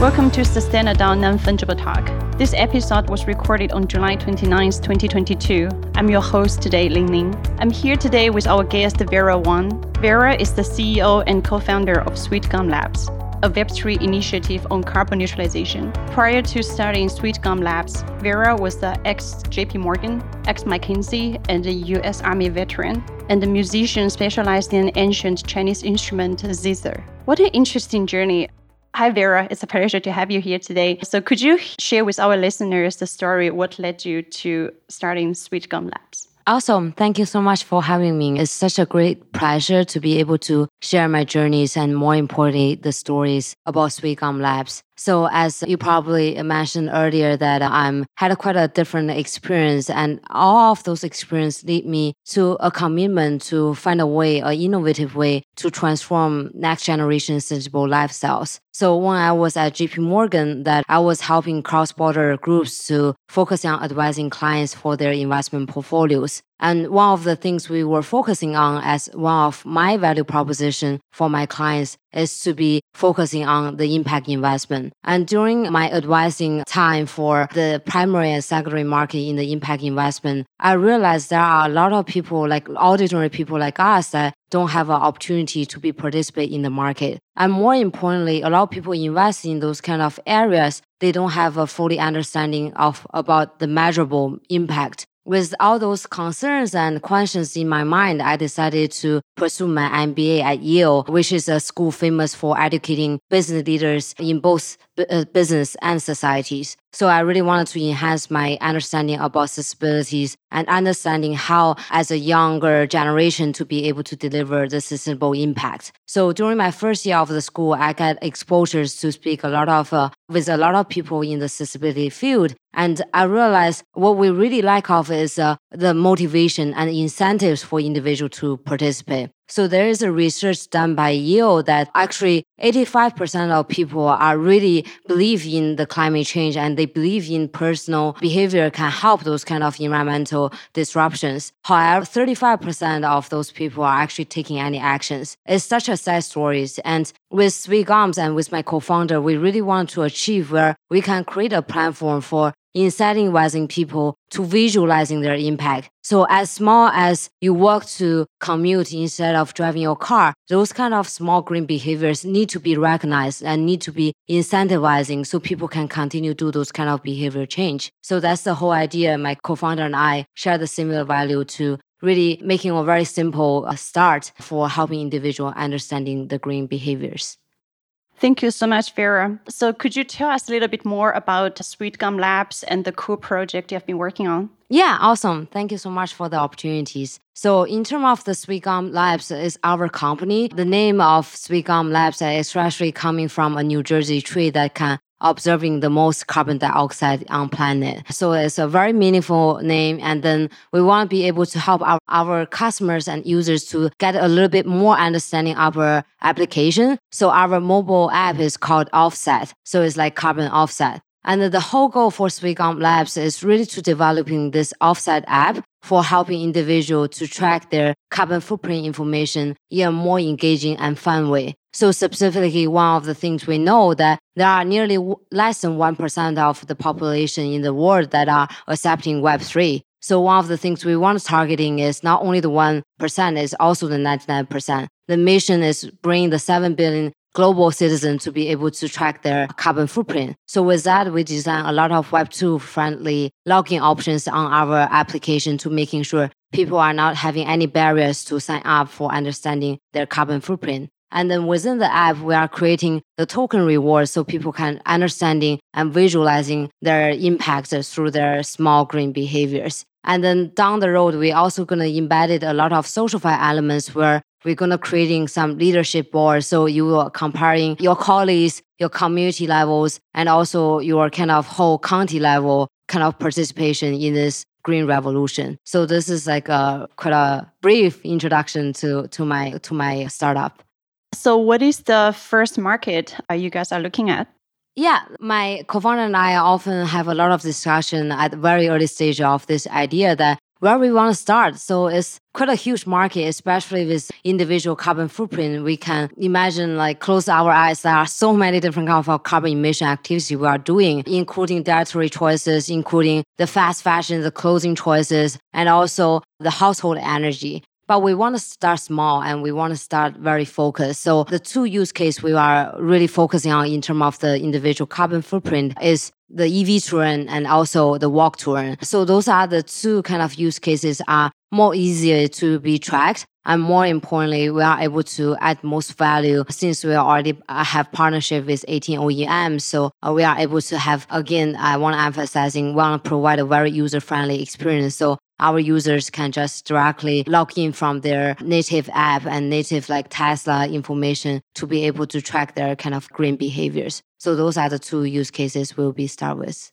Welcome to SustainaDAO Non-Fungible Talk. This episode was recorded on July 29, 2022. I'm your host today, Lin Ning. I'm here today with our guest, Vera Wang. Vera is the CEO and co-founder of Sweetgum Labs, a Web3 initiative on carbon neutralization. Prior to starting Sweetgum Labs, Vera was the ex JP Morgan, ex McKinsey, and a US Army veteran, and a musician specialized in ancient Chinese instrument zither. What an interesting journey. Hi, Vera. It's a pleasure to have you here today. So, could you share with our listeners the story what led you to starting Sweetgum Labs? Awesome. Thank you so much for having me. It's such a great pleasure to be able to share my journeys and more importantly, the stories about Sweetgum Labs. So as you probably mentioned earlier that I'm had quite a different experience and all of those experiences lead me to a commitment to find a way, an innovative way to transform next generation sustainable lifestyles. So when I was at JP Morgan that I was helping cross-border groups to focus on advising clients for their investment portfolios. And one of the things we were focusing on as one of my value proposition for my clients is to be focusing on the impact investment. And during my advising time for the primary and secondary market in the impact investment, I realized there are a lot of people like ordinary people like us that don't have an opportunity to be participate in the market. And more importantly, a lot of people invest in those kind of areas, they don't have a fully understanding of about the measurable impact with all those concerns and questions in my mind, I decided to pursue my MBA at Yale, which is a school famous for educating business leaders in both uh, business and societies. So I really wanted to enhance my understanding about disabilities and understanding how, as a younger generation, to be able to deliver the sustainable impact. So during my first year of the school, I got exposures to speak a lot of uh, with a lot of people in the disability field, and I realized what we really like of is uh, the motivation and incentives for individual to participate. So there is a research done by Yale that actually 85% of people are really believe in the climate change and they believe in personal behavior can help those kind of environmental disruptions. However, 35% of those people are actually taking any actions. It's such a sad story. And with Sweetgums and with my co-founder, we really want to achieve where we can create a platform for incentivizing people to visualizing their impact. So as small as you walk to commute instead of driving your car, those kind of small green behaviors need to be recognized and need to be incentivizing so people can continue to do those kind of behavior change. So that's the whole idea. My co-founder and I share the similar value to really making a very simple uh, start for helping individual understanding the green behaviors. Thank you so much, Vera. So, could you tell us a little bit more about Sweetgum Labs and the cool project you have been working on? Yeah, awesome. Thank you so much for the opportunities. So, in terms of the Sweetgum Labs is our company. The name of Sweetgum Labs is actually coming from a New Jersey tree that can observing the most carbon dioxide on planet. So it's a very meaningful name. And then we want to be able to help our, our customers and users to get a little bit more understanding of our application. So our mobile app is called Offset. So it's like carbon offset. And the whole goal for Sweetgum Labs is really to developing this offset app for helping individuals to track their carbon footprint information in a more engaging and fun way. So specifically, one of the things we know that there are nearly less than 1% of the population in the world that are accepting Web3. So one of the things we want targeting is not only the 1%, is also the 99%. The mission is bringing the 7 billion global citizens to be able to track their carbon footprint. So with that, we design a lot of Web2 friendly login options on our application to making sure people are not having any barriers to sign up for understanding their carbon footprint. And then within the app, we are creating the token rewards so people can understanding and visualizing their impact through their small green behaviors. And then down the road, we're also going to embed a lot of SocialFi elements where we're going to creating some leadership boards. So you are comparing your colleagues, your community levels, and also your kind of whole county level kind of participation in this green revolution. So this is like a quite a brief introduction to to my to my startup. So what is the first market uh, you guys are looking at? Yeah, my co-founder and I often have a lot of discussion at very early stage of this idea that where we want to start. So it's quite a huge market, especially with individual carbon footprint. We can imagine like close our eyes. There are so many different kinds of carbon emission activities we are doing, including dietary choices, including the fast fashion, the clothing choices, and also the household energy but we want to start small and we want to start very focused. So the two use case we are really focusing on in terms of the individual carbon footprint is the EV touring and also the walk touring. So those are the two kind of use cases are more easier to be tracked. And more importantly, we are able to add most value since we already uh, have partnership with 18 OEMs. So uh, we are able to have, again, I want to emphasize emphasizing, want to provide a very user friendly experience. So our users can just directly log in from their native app and native like Tesla information to be able to track their kind of green behaviors. So those are the two use cases we'll be start with.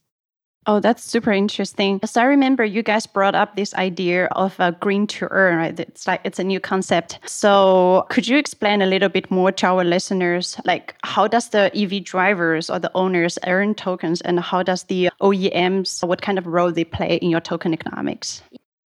Oh, that's super interesting. So I remember you guys brought up this idea of a green to earn, right? It's like it's a new concept. So could you explain a little bit more to our listeners? Like how does the EV drivers or the owners earn tokens and how does the OEMs, what kind of role they play in your token economics?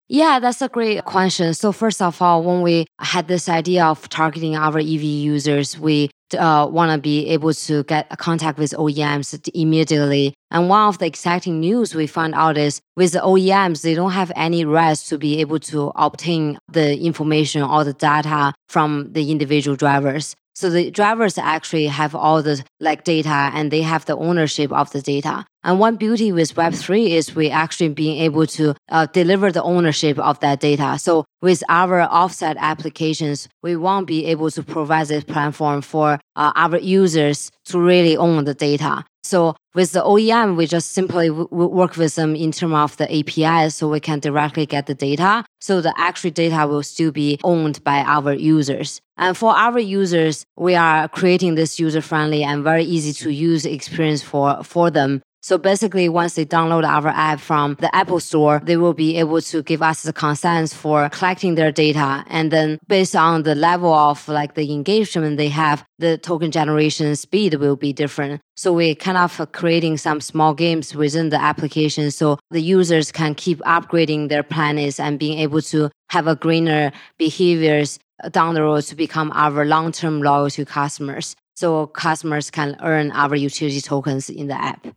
Yeah, that's a great question. So first of all, when we had this idea of targeting our EV users, we uh, want to be able to get a contact with OEMs immediately. And one of the exciting news we found out is with the OEMs, they don't have any rights to be able to obtain the information or the data from the individual drivers. So the drivers actually have all the like data and they have the ownership of the data. And one beauty with Web3 is we actually being able to uh, deliver the ownership of that data. So with our offset applications, we won't be able to provide this platform for uh, our users to really own the data. So with the OEM, we just simply w- work with them in terms of the APIs so we can directly get the data. So the actual data will still be owned by our users. And for our users, we are creating this user friendly and very easy to use experience for, for them so basically, once they download our app from the Apple Store, they will be able to give us the consent for collecting their data. And then based on the level of like the engagement they have, the token generation speed will be different. So we're kind of creating some small games within the application so the users can keep upgrading their planets and being able to have a greener behaviors down the road to become our long-term loyalty customers. So customers can earn our utility tokens in the app.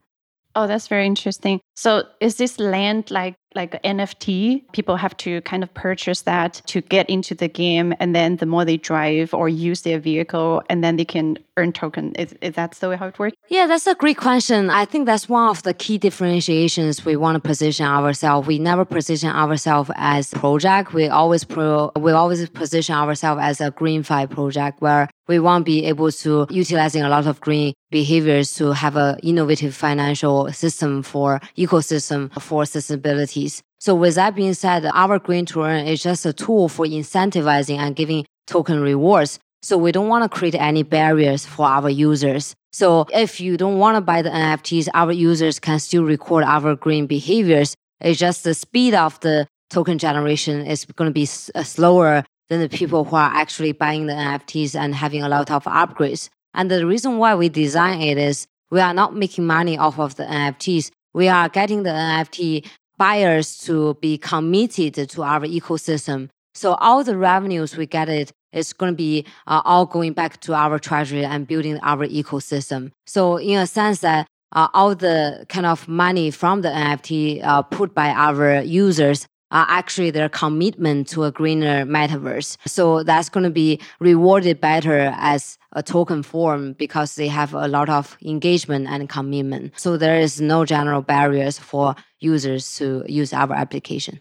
Oh, that's very interesting. So is this land like like NFT? People have to kind of purchase that to get into the game, and then the more they drive or use their vehicle, and then they can earn token. Is, is that the way how it works? Yeah, that's a great question. I think that's one of the key differentiations we want to position ourselves. We never position ourselves as project. We always pro we always position ourselves as a green GreenFi project where we want to be able to utilizing a lot of green behaviors to have an innovative financial system for ecosystem for sustainability. So with that being said, our green to earn is just a tool for incentivizing and giving token rewards. So we don't want to create any barriers for our users. So if you don't want to buy the NFTs, our users can still record our green behaviors. It's just the speed of the token generation is going to be uh, slower than the people who are actually buying the NFTs and having a lot of upgrades. And the reason why we design it is we are not making money off of the NFTs. We are getting the NFT buyers to be committed to our ecosystem. So all the revenues we get it is going to be uh, all going back to our treasury and building our ecosystem. So in a sense that uh, all the kind of money from the NFT uh, put by our users are actually their commitment to a greener metaverse. So that's going to be rewarded better as a token form because they have a lot of engagement and commitment. So there is no general barriers for users to use our application.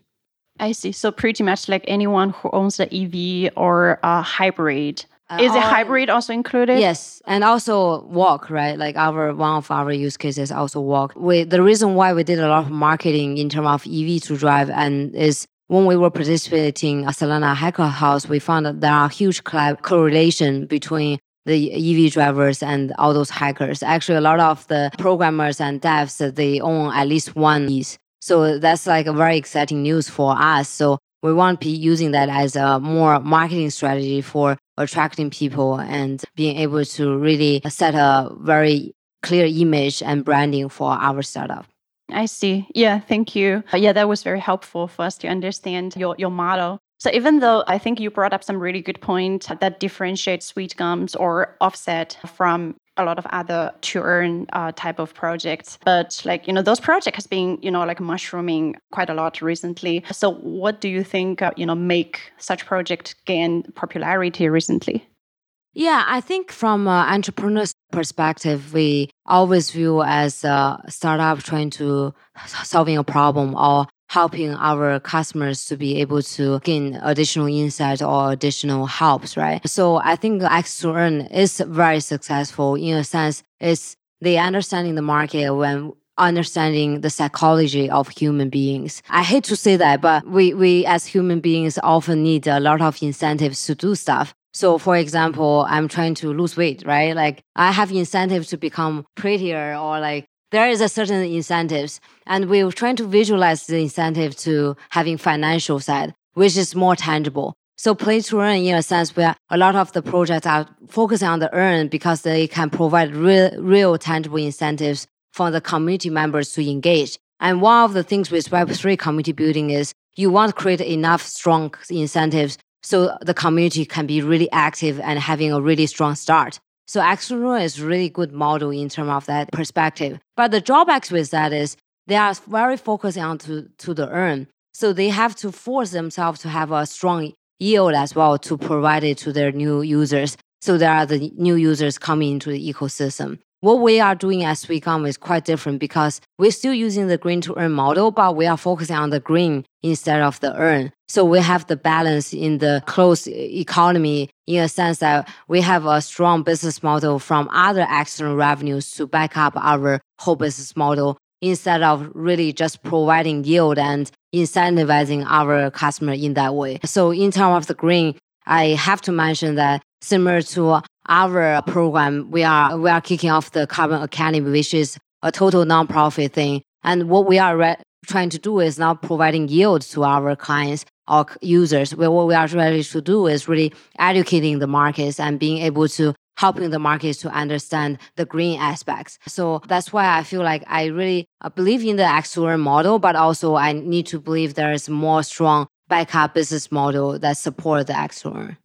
I see. So pretty much like anyone who owns an EV or a hybrid uh, is a hybrid also included? Yes, and also walk, right? Like our one of our use cases also walk. We the reason why we did a lot of marketing in terms of EV to drive and is when we were participating at Solana Hacker House, we found that there are huge correlation between the EV drivers and all those hackers. Actually, a lot of the programmers and devs they own at least one EV. So that's like a very exciting news for us. So we want to be using that as a more marketing strategy for attracting people and being able to really set a very clear image and branding for our startup. I see. Yeah, thank you. Yeah, that was very helpful for us to understand your, your model. So even though I think you brought up some really good point that differentiates Sweetgums or offset from a lot of other to earn uh, type of projects. But like you know those projects has been you know like mushrooming quite a lot recently. So what do you think uh, you know make such project gain popularity recently? Yeah, I think from an entrepreneur's perspective, we always view as a startup trying to solving a problem or helping our customers to be able to gain additional insight or additional helps, right? So I think X to Earn is very successful in a sense. It's they understanding the market when understanding the psychology of human beings. I hate to say that, but we, we as human beings often need a lot of incentives to do stuff. So for example, I'm trying to lose weight, right? Like I have incentive to become prettier or like there is a certain incentives and we're trying to visualize the incentive to having financial side, which is more tangible. So play to earn in a sense where a lot of the projects are focusing on the earn because they can provide real, real tangible incentives for the community members to engage. And one of the things with Web3 community building is you want to create enough strong incentives so the community can be really active and having a really strong start. So X2Earn is really good model in terms of that perspective. But the drawbacks with that is they are very focused on to, to the earn. So they have to force themselves to have a strong yield as well to provide it to their new users. So there are the new users coming into the ecosystem. What we are doing at Sweetgum is quite different because we're still using the green to earn model, but we are focusing on the green instead of the earn. So we have the balance in the closed economy in a sense that we have a strong business model from other external revenues to back up our whole business model instead of really just providing yield and incentivizing our customer in that way. So in terms of the green, I have to mention that similar to our program, we are we are kicking off the Carbon Academy, which is a total nonprofit thing. And what we are re- trying to do is not providing yield to our clients or users. What we are ready to do is really educating the markets and being able to helping the markets to understand the green aspects. So that's why I feel like I really uh, believe in the X2Earn model, but also I need to believe there is more strong backup business model that support the X2Earn.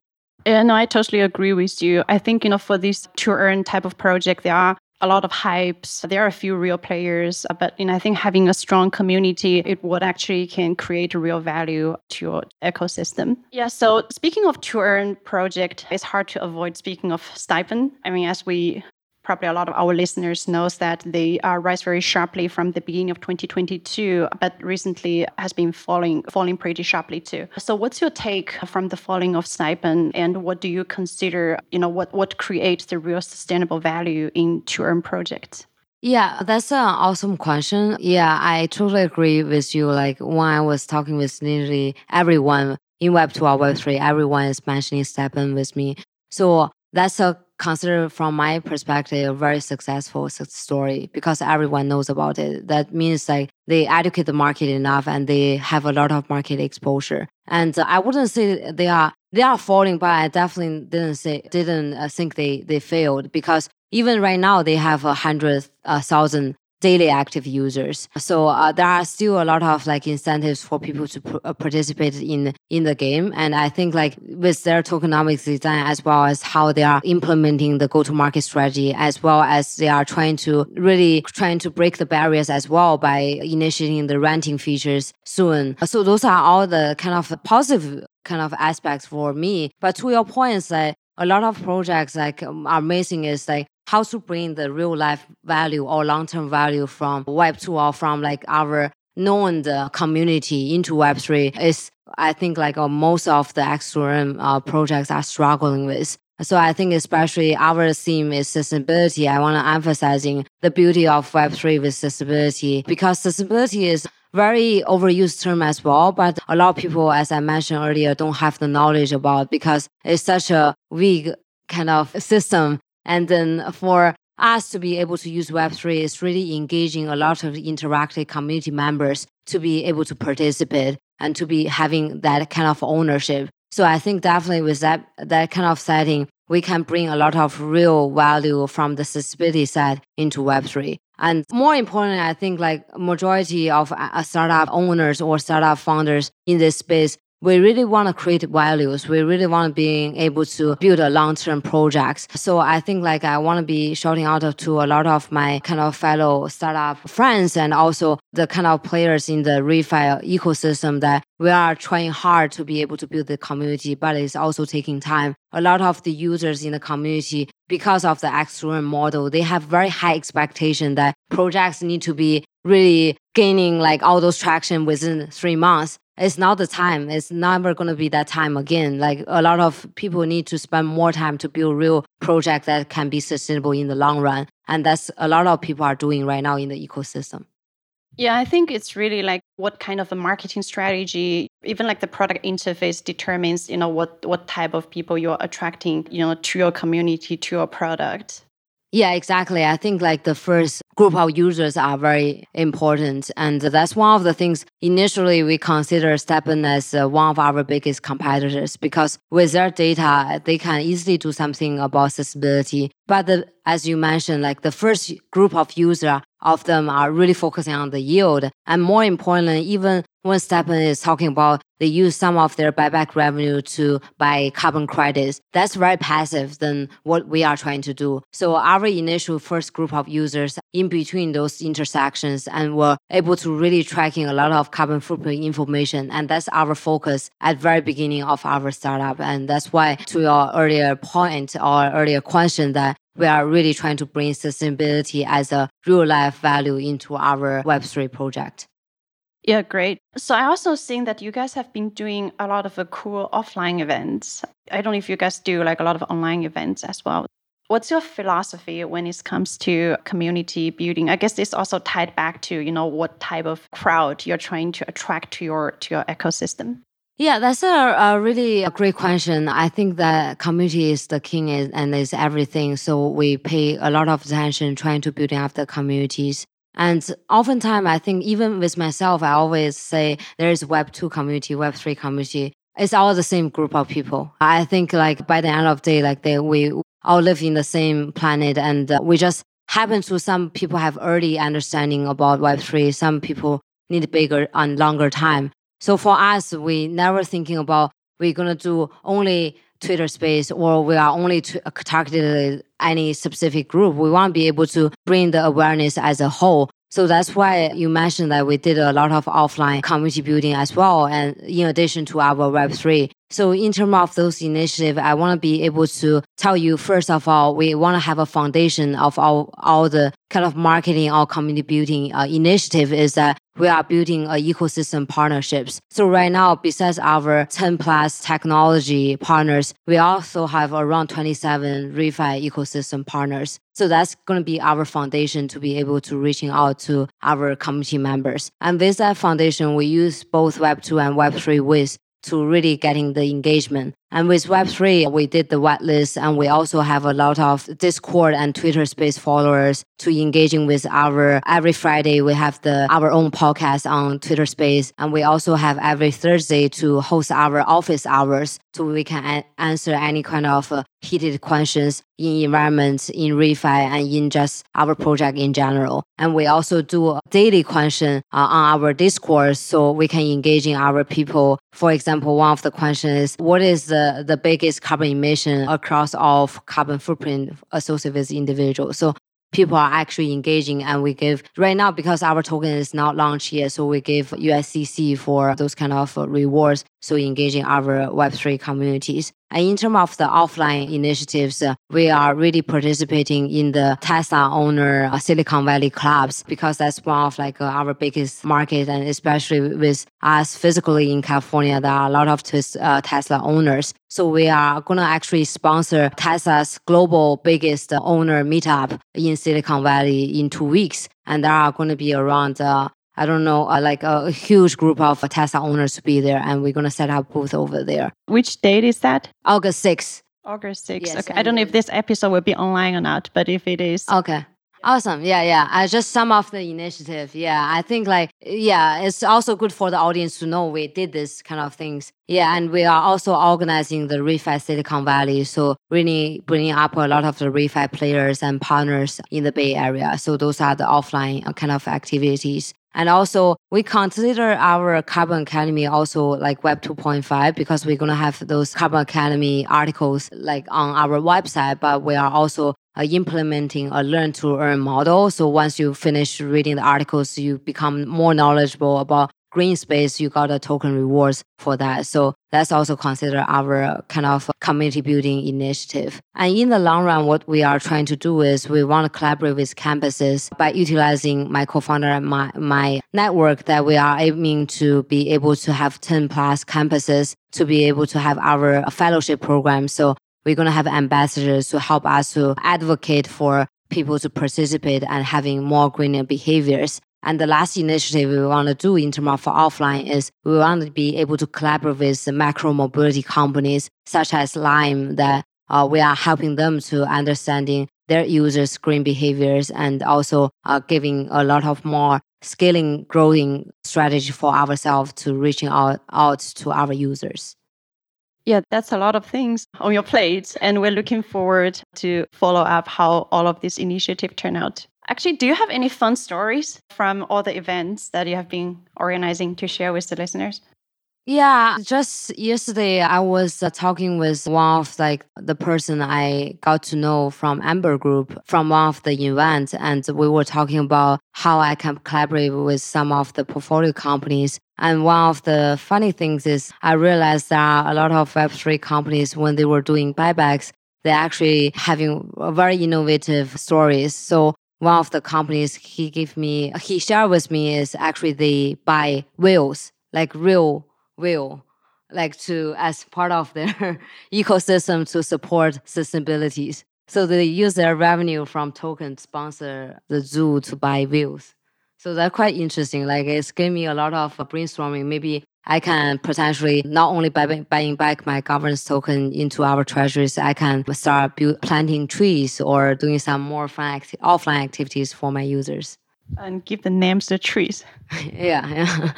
Yeah, no, I totally agree with you. I think, you know, for this to earn type of project, there are a lot of hypes. There are a few real players, uh, but you know, I think having a strong community, it would actually can create real value to your ecosystem. Yeah. So speaking of to earn project, it's hard to avoid speaking of STEPN. I mean, as we probably a lot of our listeners knows that they uh, rise very sharply from the beginning of 2022, but recently has been falling falling pretty sharply too. So, what's your take from the falling of STEPN, and what do you consider? You know, what what creates the real sustainable value in to earn projects? Yeah, that's an awesome question. Yeah, I totally agree with you. Like when I was talking with nearly everyone in Web2 or Web3, everyone is mentioning STEPN with me. So that's a considered from my perspective a very successful story because everyone knows about it. That means like they educate the market enough and they have a lot of market exposure. And I wouldn't say they are they are falling, but I definitely didn't say didn't uh, think they they failed because even right now they have a hundred uh, thousand daily active users. So uh, there are still a lot of like incentives for people to pr- uh, participate in in the game. And I think like with their tokenomics design as well as how they are implementing the go-to-market strategy, as well as they are trying to really trying to break the barriers as well by initiating the renting features soon. So those are all the kind of positive kind of aspects for me. But to your points, like a lot of projects like um, are missing is like how to bring the real life value or long term value from Web two or from like our known the community into Web three is I think like uh, most of the X2Earn uh, projects are struggling with. So I think especially our theme is sustainability. I want to emphasizing the beauty of Web3 with sustainability because sustainability is very overused term as well, but a lot of people, as I mentioned earlier, don't have the knowledge about because it's such a weak kind of system. And then for us to be able to use Web3 is really engaging a lot of interactive community members to be able to participate and to be having that kind of ownership. So I think definitely with that that kind of setting, we can bring a lot of real value from the accessibility side into Web3. And more importantly, I think like majority of uh, startup owners or startup founders in this space we really want to create values. We really want to be able to build a long-term projects. So I think like I want to be shouting out to a lot of my kind of fellow startup friends and also the kind of players in the refi ecosystem that we are trying hard to be able to build the community, but it's also taking time. A lot of the users in the community, because of the external model, they have very high expectation that projects need to be really gaining like all those traction within three months it's not the time. It's never going to be that time again. Like a lot of people need to spend more time to build real projects that can be sustainable in the long run. And that's a lot of people are doing right now in the ecosystem. Yeah, I think it's really like what kind of a marketing strategy, even like the product interface determines, you know, what what type of people you're attracting, you know, to your community, to your product. Yeah, exactly. I think like the first group of users are very important. And that's one of the things initially we consider STEPN as uh, one of our biggest competitors because with their data, they can easily do something about accessibility. But the, as you mentioned, like the first group of user of them are really focusing on the yield. And more importantly, even when STEPN is talking about they use some of their buyback revenue to buy carbon credits. That's very passive than what we are trying to do. So our initial first group of users in between those intersections and we're able to really tracking a lot of carbon footprint information. And that's our focus at very beginning of our startup. And that's why to your earlier point or earlier question that we are really trying to bring sustainability as a real life value into our Web3 project. Yeah, great. So I also seen that you guys have been doing a lot of uh, cool offline events. I don't know if you guys do like a lot of online events as well. What's your philosophy when it comes to community building? I guess it's also tied back to, you know, what type of crowd you're trying to attract to your to your ecosystem. Yeah, that's a, a really a great question. I think that community is the king and is everything. So we pay a lot of attention trying to building up the communities. And oftentimes, I think even with myself, I always say there is Web two community, Web three community. It's all the same group of people. I think like by the end of the day, like they we all live in the same planet, and uh, we just happen to some people have early understanding about Web three. Some people need bigger and longer time. So for us, we never thinking about we're gonna do only Twitter space or we are only uh, targeted any specific group. We want to be able to bring the awareness as a whole. So that's why you mentioned that we did a lot of offline community building as well. And in addition to our Web3. So in terms of those initiatives, I want to be able to tell you, first of all, we want to have a foundation of all, all the kind of marketing or community building uh, initiative is that we are building a ecosystem partnerships. So right now, besides our 10 plus technology partners, we also have around 27 refi ecosystem partners. So that's going to be our foundation to be able to reaching out to our community members. And with that foundation, we use both Web2 and Web3 with to really getting the engagement. And with Web3, we did the whitelist and we also have a lot of Discord and Twitter space followers to engaging with our every Friday we have the our own podcast on Twitter space and we also have every Thursday to host our office hours so we can a- answer any kind of uh, heated questions in environment, in refi, and in just our project in general. And we also do a daily question uh, on our Discord so we can engage in our people. For example, one of the questions is what is the the, biggest carbon emission across all carbon footprint associated with individuals. So people are actually engaging and we give right now because our token is not launched yet so we give uscc for those kind of rewards so engaging our web3 communities and in terms of the offline initiatives, uh, we are really participating in the Tesla owner uh, Silicon Valley clubs because that's one of like uh, our biggest market, and especially with us physically in California, there are a lot of uh, Tesla owners. So we are going to actually sponsor Tesla's global biggest owner meetup in Silicon Valley in two weeks. And there are going to be around uh, I don't know, uh, like a, huge group of Tesla owners to be there, and we're gonna set up booth over there. Which date is that? August 6th. August 6th. Yes, okay. I don't know if this episode will be online or not, but if it is. Okay. Awesome. Yeah, yeah. I just sum up the initiative. Yeah, I think like yeah, it's also good for the audience to know we did this kind of things. Yeah, and we are also organizing the ReFi Silicon Valley, so really bringing up a lot of the ReFi players and partners in the Bay Area. So those are the offline kind of activities. And also, we consider our Carbon Academy also like Web 2.5 because we're going to have those Carbon Academy articles like on our website, but we are also uh, implementing a learn to earn model. So once you finish reading the articles, you become more knowledgeable about green space, you got a token rewards for that. So that's also considered our kind of community building initiative. And in the long run, what we are trying to do is we want to collaborate with campuses by utilizing my co-founder and my, my network that we are aiming to be able to have 10 plus campuses to be able to have our fellowship program. So we're going to have ambassadors to help us to advocate for people to participate and having more greener behaviors. And the last initiative we want to do in terms of offline is we want to be able to collaborate with the macro mobility companies such as Lime that uh, we are helping them to understanding their users' green behaviors and also uh, giving a lot of more scaling growing strategy for ourselves to reaching out, out to our users. Yeah, that's a lot of things on your plate. And we're looking forward to follow up how all of this initiative turn out. Actually, do you have any fun stories from all the events that you have been organizing to share with the listeners? Yeah, just yesterday I was uh, talking with one of like the person I got to know from Amber Group from one of the events, and we were talking about how I can collaborate with some of the portfolio companies. And one of the funny things is I realized that a lot of Web3 companies when they were doing buybacks, they're actually having very innovative stories. So one of the companies he gave me, he shared with me is actually they buy whales, like real whale, like to as part of their ecosystem to support sustainability. So they use their revenue from token sponsor the zoo to buy whales. So that's quite interesting. Like it's gave me a lot of brainstorming. Maybe I can potentially not only buy, buying back my governance token into our treasuries, I can start build, planting trees or doing some more fun acti- offline activities for my users. And give the names to trees. yeah, yeah.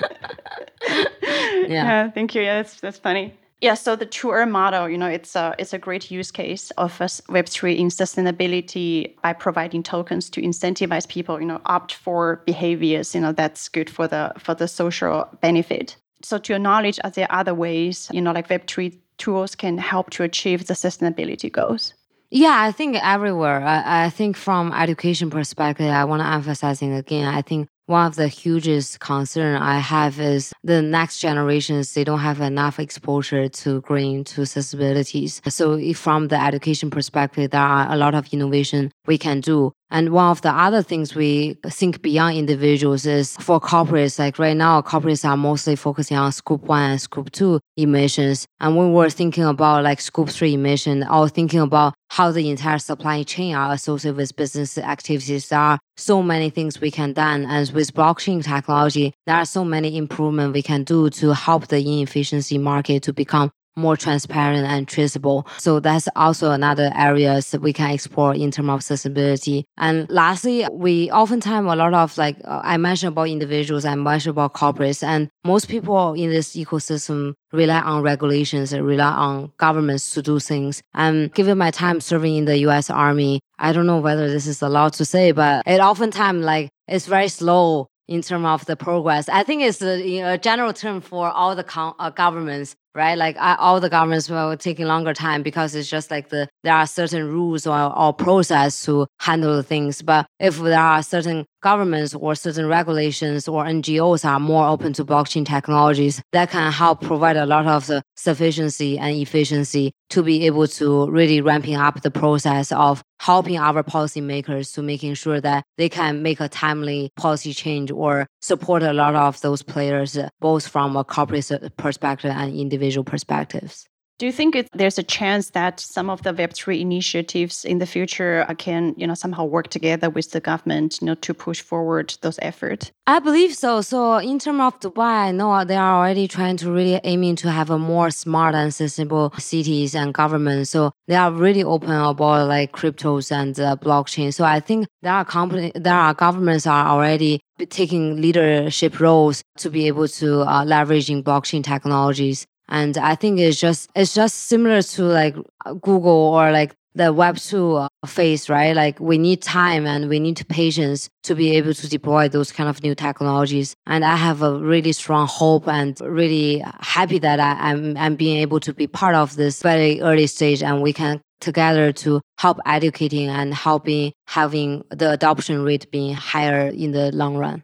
yeah. yeah. Thank you. Yeah, that's that's funny. Yeah, so the tour model, you know, it's a it's a great use case of Web three in sustainability by providing tokens to incentivize people, you know, opt for behaviors, you know, that's good for the for the social benefit. So to your knowledge, are there other ways, you know, like Web three tools can help to achieve the sustainability goals? Yeah, I think everywhere. I, I think from education perspective, I want to emphasizing again. I think one of the hugest concern I have is the next generations, they don't have enough exposure to green, to accessibilities. So from the education perspective, there are a lot of innovation we can do. And one of the other things we think beyond individuals is for corporates, like right now, corporates are mostly focusing on scope one and scope two emissions. And when we're thinking about like scope three emission or thinking about how the entire supply chain are associated with business activities, there are so many things we can done. And with blockchain technology, there are so many improvements we can do to help the inefficiency market to become more transparent and traceable. So that's also another areas we can explore in terms of accessibility. And lastly, we oftentimes a lot of like uh, I mentioned about individuals, I mentioned about corporates, and most people in this ecosystem rely on regulations, and rely on governments to do things. And given my time serving in the U.S. Army, I don't know whether this is allowed to say, but it oftentimes like it's very slow in terms of the progress. I think it's a, a general term for all the uh, governments right? Like I, all the governments will taking longer time because it's just like the there are certain rules or, or process to handle things. But if there are certain governments or certain regulations or NGOs are more open to blockchain technologies, that can help provide a lot of the sufficiency and efficiency to be able to really ramping up the process of helping our policymakers to making sure that they can make a timely policy change or support a lot of those players, both from a corporate perspective and individual perspectives. Do you think it, there's a chance that some of the Web3 initiatives in the future can, you know, somehow work together with the government, you know, to push forward those efforts? I believe so. So in terms of Dubai, I know they are already trying to really aiming to have a more smart and sustainable cities and government. So they are really open about like cryptos and uh, blockchain. So I think there are company, there are governments are already taking leadership roles to be able to uh, leveraging blockchain technologies and I think it's just it's just similar to like Google or like the Web two uh, phase, right? Like we need time and we need patience to be able to deploy those kind of new technologies. And I have a really strong hope and really happy that I, am I'm, I'm being able to be part of this very early stage, and we can together to help educating and helping having the adoption rate being higher in the long run.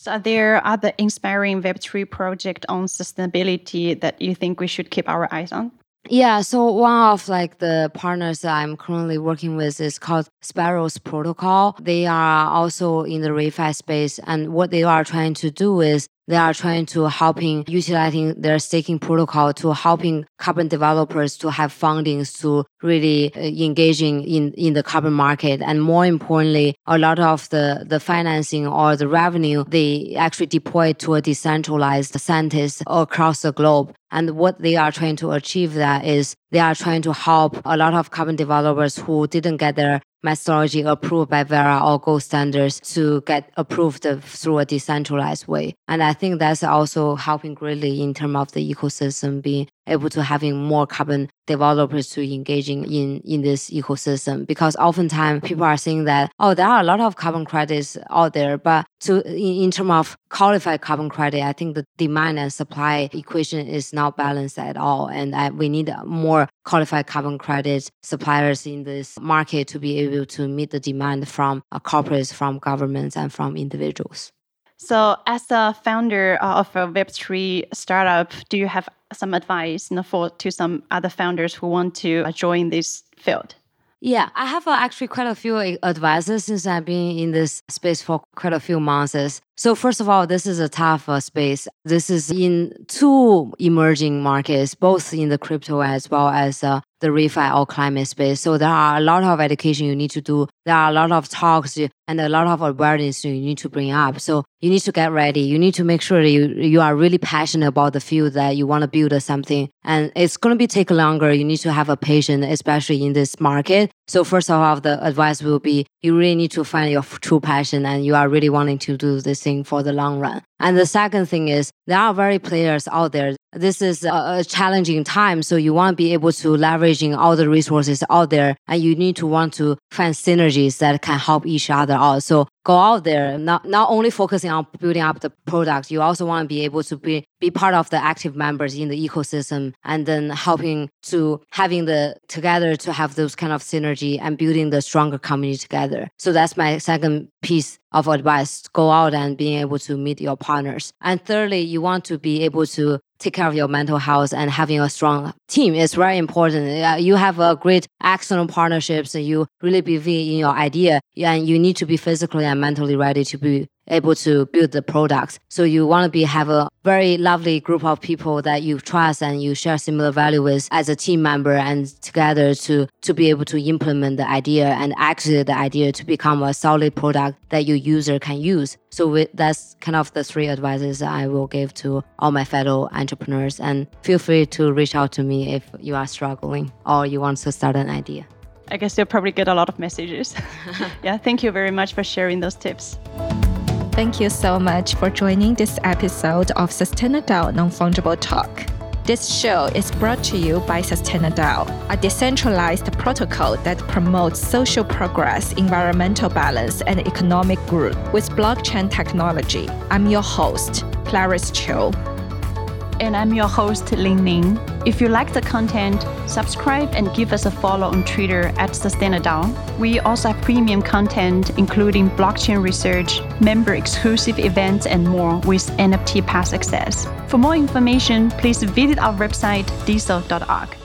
So are there other inspiring Web3 project on sustainability that you think we should keep our eyes on? Yeah, so one of like the partners I'm currently working with is called Sparrows Protocol. They are also in the refi space, and what they are trying to do is they are trying to helping utilizing their staking protocol to helping carbon developers to have fundings to really uh, engaging in, in the carbon market. And more importantly, a lot of the, the financing or the revenue, they actually deploy to a decentralized scientists across the globe. And what they are trying to achieve that is they are trying to help a lot of carbon developers who didn't get their methodology approved by Verra or gold standards to get approved through a decentralized way. And I think that's also helping greatly in terms of the ecosystem being able to having more carbon developers to engaging in, in this ecosystem. Because oftentimes people are saying that, oh, there are a lot of carbon credits out there, but to in, in terms of qualified carbon credit, I think the demand and supply equation is not balanced at all. And I, we need more qualified carbon credit suppliers in this market to be able to meet the demand from uh, corporates, from governments, and from individuals. So, as a founder of a Web3 startup, do you have some advice you know, for to some other founders who want to uh, join this field? Yeah, I have uh, actually quite a few advisors since I've been in this space for quite a few months. So first of all, this is a tough uh, space. This is in two emerging markets, both in the crypto as well as uh, the refi or climate space. So there are a lot of education you need to do. There are a lot of talks and a lot of awareness you need to bring up. So you need to get ready. You need to make sure that you, you are really passionate about the field that you want to build something. And it's going to be take longer. You need to have a patience, especially in this market. So first of all, the advice will be you really need to find your true passion and you are really wanting to do this thing for the long run. And the second thing is there are very players out there. This is a, challenging time. So you want to be able to leveraging all the resources out there and you need to want to find synergies that can help each other out. So go out there, not, not only focusing on building up the product, you also want to be able to be, be part of the active members in the ecosystem and then helping to having the together to have those kind of synergy and building the stronger community together. So that's my second piece of advice. Go out and being able to meet your partners. And thirdly, you want to be able to take care of your mental health and having a strong team is very important. You have a great external partnerships and you really believe in your idea and you need to be physically and mentally ready to be able to build the products. So you want to be have a very lovely group of people that you trust and you share similar value with as a team member and together to to be able to implement the idea and execute the idea to become a solid product that your user can use. So that's kind of the three advices I will give to all my fellow entrepreneurs and feel free to reach out to me if you are struggling or you want to start an idea. I guess you'll probably get a lot of messages. yeah, thank you very much for sharing those tips. Thank you so much for joining this episode of SustainaDAO Non Fungible Talk. This show is brought to you by SustainaDAO, a decentralized protocol that promotes social progress, environmental balance, and economic growth with blockchain technology. I'm your host, Clarice Chiu and I'm your host, Lin Ning. If you like the content, subscribe and give us a follow on Twitter at SustainaDAO. We also have premium content, including blockchain research, member exclusive events, and more with NFT pass access. For more information, please visit our website, diesel.org.